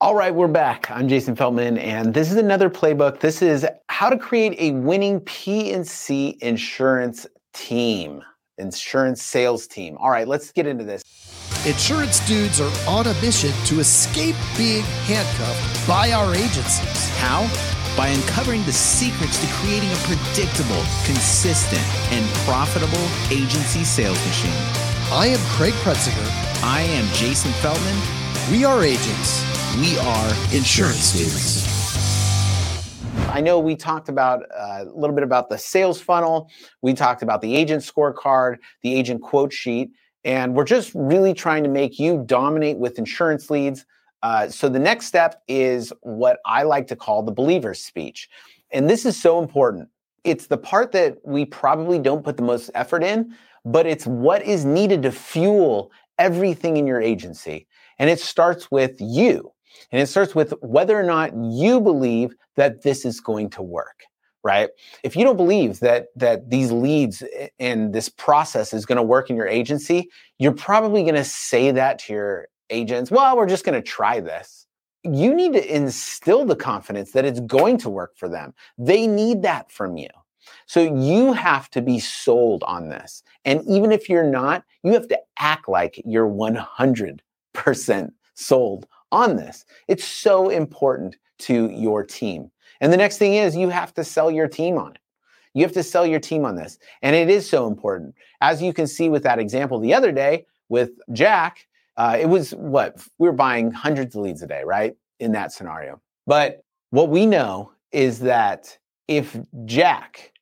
All right, we're back. I'm Jason Feltman, and this is another playbook. This is how to create a winning P&C insurance team, insurance sales team. All right, let's get into this. Insurance dudes are on a mission to escape being handcuffed by our agencies. How? By uncovering the secrets to creating a predictable, consistent, and profitable agency sales machine. I am Craig Pretzinger. I am Jason Feltman. We are agents we are insurance dudes. I know we talked about uh, a little bit about the sales funnel. We talked about the agent scorecard, the agent quote sheet, and we're just really trying to make you dominate with insurance leads. Uh, so the next step is what I like to call the believer's speech. And this is so important. It's the part that we probably don't put the most effort in, but it's what is needed to fuel everything in your agency. And it starts with you. And it starts with whether or not you believe that this is going to work right? If you don't believe that that these leads and this process is going to work in your agency you're probably going to say that to your agents well we're just going to try this. You need to instill the confidence that it's going to work for them. They need that from you. So you have to be sold on this. And even if you're not you have to act like you're 100% sold on this. It's so important to your team. And the next thing is you have to sell your team on it. You have to sell your team on this. And it is so important. As you can see with that example the other day with Jack, uh, it was what we were buying hundreds of leads a day, right? In that scenario. But what we know is that if Jack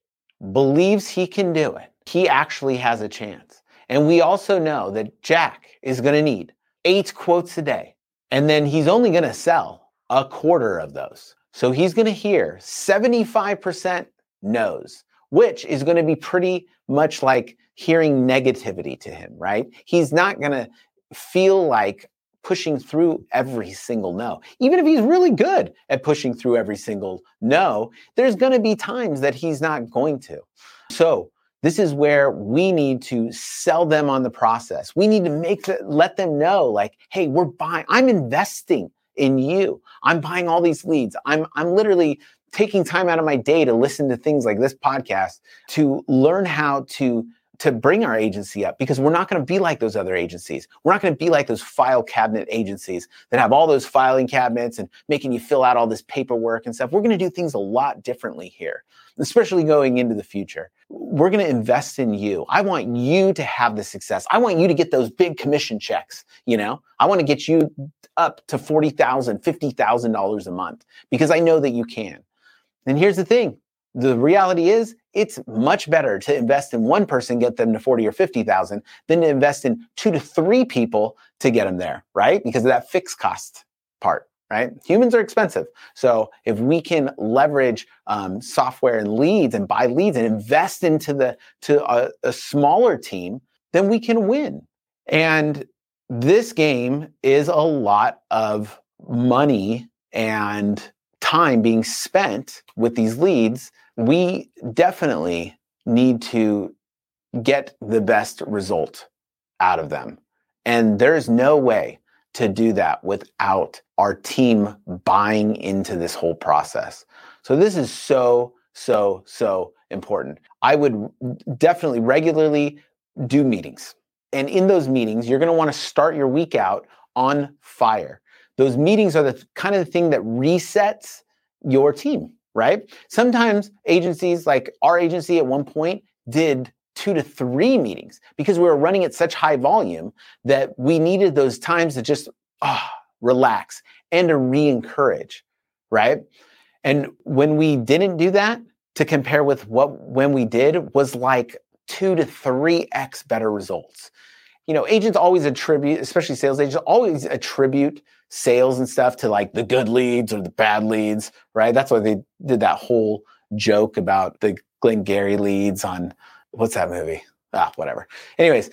believes he can do it, he actually has a chance. And we also know that Jack is going to need eight quotes a day and then he's only going to sell a quarter of those. So he's going to hear 75% no's, which is going to be pretty much like hearing negativity to him, right? He's not going to feel like pushing through every single no. Even if he's really good at pushing through every single no, there's going to be times that he's not going to. So this is where we need to sell them on the process. We need to make the, let them know like, hey, we're buying, I'm investing in you. I'm buying all these leads. I'm I'm literally taking time out of my day to listen to things like this podcast to learn how to to bring our agency up because we're not going to be like those other agencies. We're not going to be like those file cabinet agencies that have all those filing cabinets and making you fill out all this paperwork and stuff. We're going to do things a lot differently here, especially going into the future. We're going to invest in you. I want you to have the success. I want you to get those big commission checks, you know? I want to get you up to $40,000, $50,000 a month because I know that you can. And here's the thing, the reality is it's much better to invest in one person get them to 40 or 50,000 than to invest in two to three people to get them there, right? Because of that fixed cost part, right? Humans are expensive. So if we can leverage um, software and leads and buy leads and invest into the to a, a smaller team, then we can win. And this game is a lot of money and time being spent with these leads we definitely need to get the best result out of them. And there's no way to do that without our team buying into this whole process. So this is so, so, so important. I would definitely regularly do meetings. And in those meetings, you're going to want to start your week out on fire. Those meetings are the kind of thing that resets your team right? Sometimes agencies like our agency at one point did two to three meetings because we were running at such high volume that we needed those times to just oh, relax and to re-encourage, right? And when we didn't do that, to compare with what when we did was like two to three x better results. You know, agents always attribute, especially sales agents, always attribute sales and stuff to like the good leads or the bad leads, right? That's why they did that whole joke about the Glengarry leads on what's that movie? Ah, whatever. Anyways,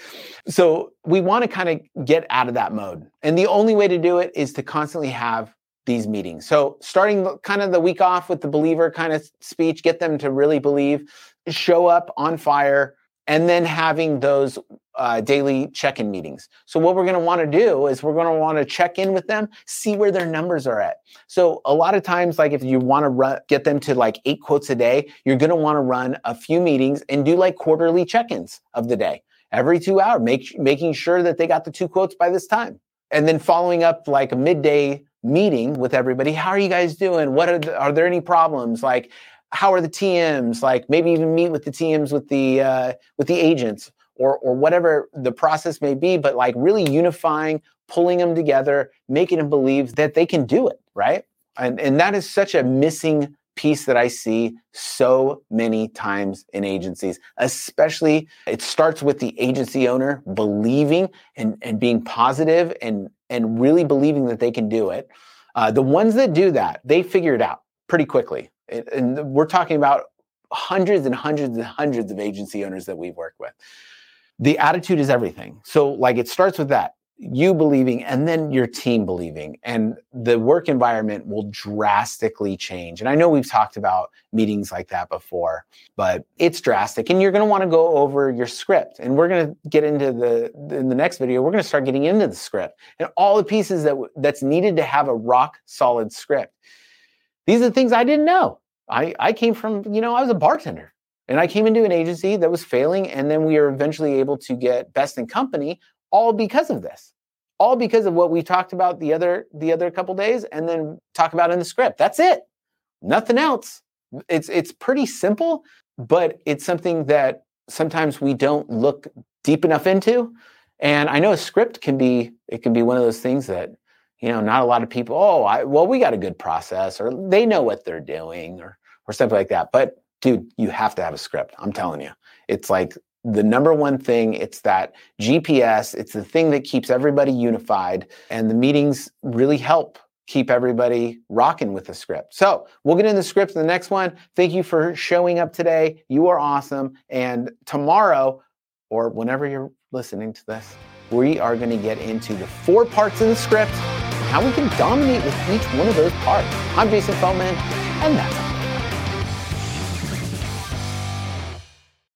so we want to kind of get out of that mode. And the only way to do it is to constantly have these meetings. So starting kind of the week off with the believer kind of speech, get them to really believe, show up on fire, and then having those uh, daily check-in meetings. So what we're going to want to do is we're going to want to check in with them, see where their numbers are at. So a lot of times, like if you want to run, get them to like eight quotes a day, you're going to want to run a few meetings and do like quarterly check-ins of the day every two make, making sure that they got the two quotes by this time, and then following up like a midday meeting with everybody. How are you guys doing? What are the, are there any problems? Like how are the TMs? Like maybe even meet with the TMs with the uh, with the agents or or whatever the process may be. But like really unifying, pulling them together, making them believe that they can do it, right? And and that is such a missing piece that I see so many times in agencies, especially it starts with the agency owner believing and, and being positive and, and really believing that they can do it. Uh, the ones that do that, they figure it out pretty quickly and we're talking about hundreds and hundreds and hundreds of agency owners that we've worked with. The attitude is everything. So, like, it starts with that you believing and then your team believing. And the work environment will drastically change. And i know we've talked about meetings like that before but it's drastic. And you're going to want to go over your script. And we're going to get into the in the next video we're going to start getting into the script and all the pieces that that's needed to have a rock solid script. These are the things i didn't know. I, I came from, you know, I was a bartender and I came into an agency that was failing. And then we were eventually able to get best in company all because of this, all because of what we talked about the other, the other couple days and then talk about in the script. That's it. Nothing else. It's, it's pretty simple, but it's something that sometimes we don't look deep enough into. And I know a script can be, it can be one of those things that you know, not a lot of people, oh, I, well, we got a good process or they know what they're doing or, or something like that. But dude, you have to have a script. I'm telling you, it's like the number one thing. It's that GPS. It's the thing that keeps everybody unified. And the meetings really help keep everybody rocking with the script. So we'll get in the script in the next one. Thank you for showing up today. You are awesome. And tomorrow, or whenever you're listening to this, we are going to get into the four parts of the script how we can dominate with each one of those parts. I'm Jason Feltman, and that's